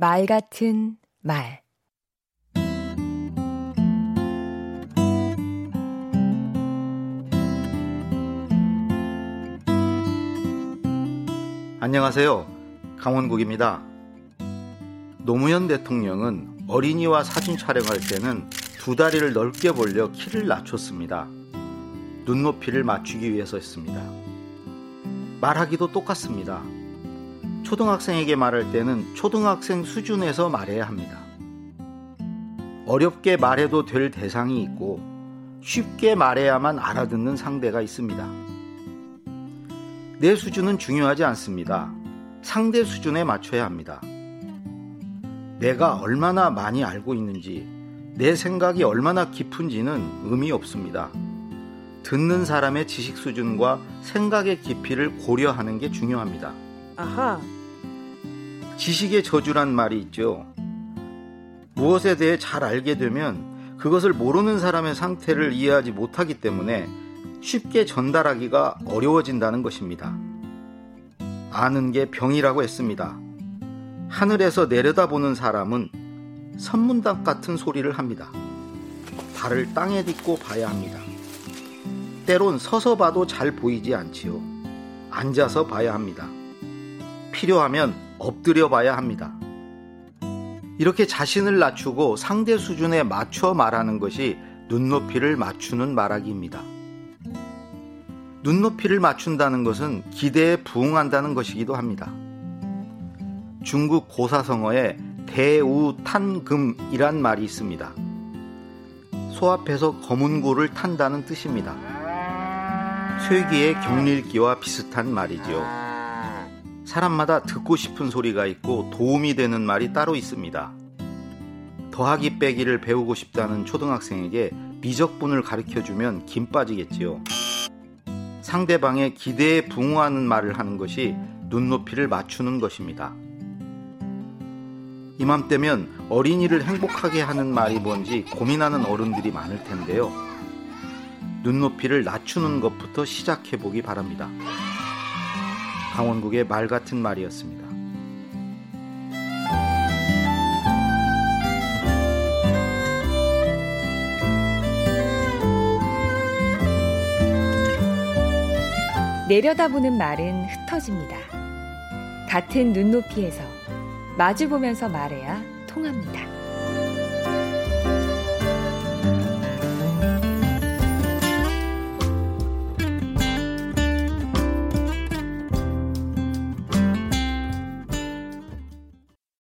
말 같은 말 안녕하세요. 강원국입니다. 노무현 대통령은 어린이와 사진 촬영할 때는 두 다리를 넓게 벌려 키를 낮췄습니다. 눈높이를 맞추기 위해서였습니다. 말하기도 똑같습니다. 초등학생에게 말할 때는 초등학생 수준에서 말해야 합니다. 어렵게 말해도 될 대상이 있고 쉽게 말해야만 알아듣는 상대가 있습니다. 내 수준은 중요하지 않습니다. 상대 수준에 맞춰야 합니다. 내가 얼마나 많이 알고 있는지, 내 생각이 얼마나 깊은지는 의미 없습니다. 듣는 사람의 지식 수준과 생각의 깊이를 고려하는 게 중요합니다. 아하. 지식의 저주란 말이 있죠. 무엇에 대해 잘 알게 되면 그것을 모르는 사람의 상태를 이해하지 못하기 때문에 쉽게 전달하기가 어려워진다는 것입니다. 아는 게 병이라고 했습니다. 하늘에서 내려다보는 사람은 선문답 같은 소리를 합니다. 발을 땅에 딛고 봐야 합니다. 때론 서서 봐도 잘 보이지 않지요. 앉아서 봐야 합니다. 필요하면 엎드려 봐야 합니다. 이렇게 자신을 낮추고 상대 수준에 맞춰 말하는 것이 눈높이를 맞추는 말하기입니다. 눈높이를 맞춘다는 것은 기대에 부응한다는 것이기도 합니다. 중국 고사성어에 대우탄금이란 말이 있습니다. 소 앞에서 검은 고를 탄다는 뜻입니다. 쇠기의 경릴기와 비슷한 말이지요. 사람마다 듣고 싶은 소리가 있고 도움이 되는 말이 따로 있습니다. 더하기 빼기를 배우고 싶다는 초등학생에게 미적분을 가르쳐 주면 김 빠지겠지요. 상대방의 기대에 부응하는 말을 하는 것이 눈높이를 맞추는 것입니다. 이맘때면 어린이를 행복하게 하는 말이 뭔지 고민하는 어른들이 많을 텐데요. 눈높이를 낮추는 것부터 시작해 보기 바랍니다. 강원국의 말 같은 말이었습니다. 내려다보는 말은 흩어집니다. 같은 눈높이에서 마주보면서 말해야 통합니다.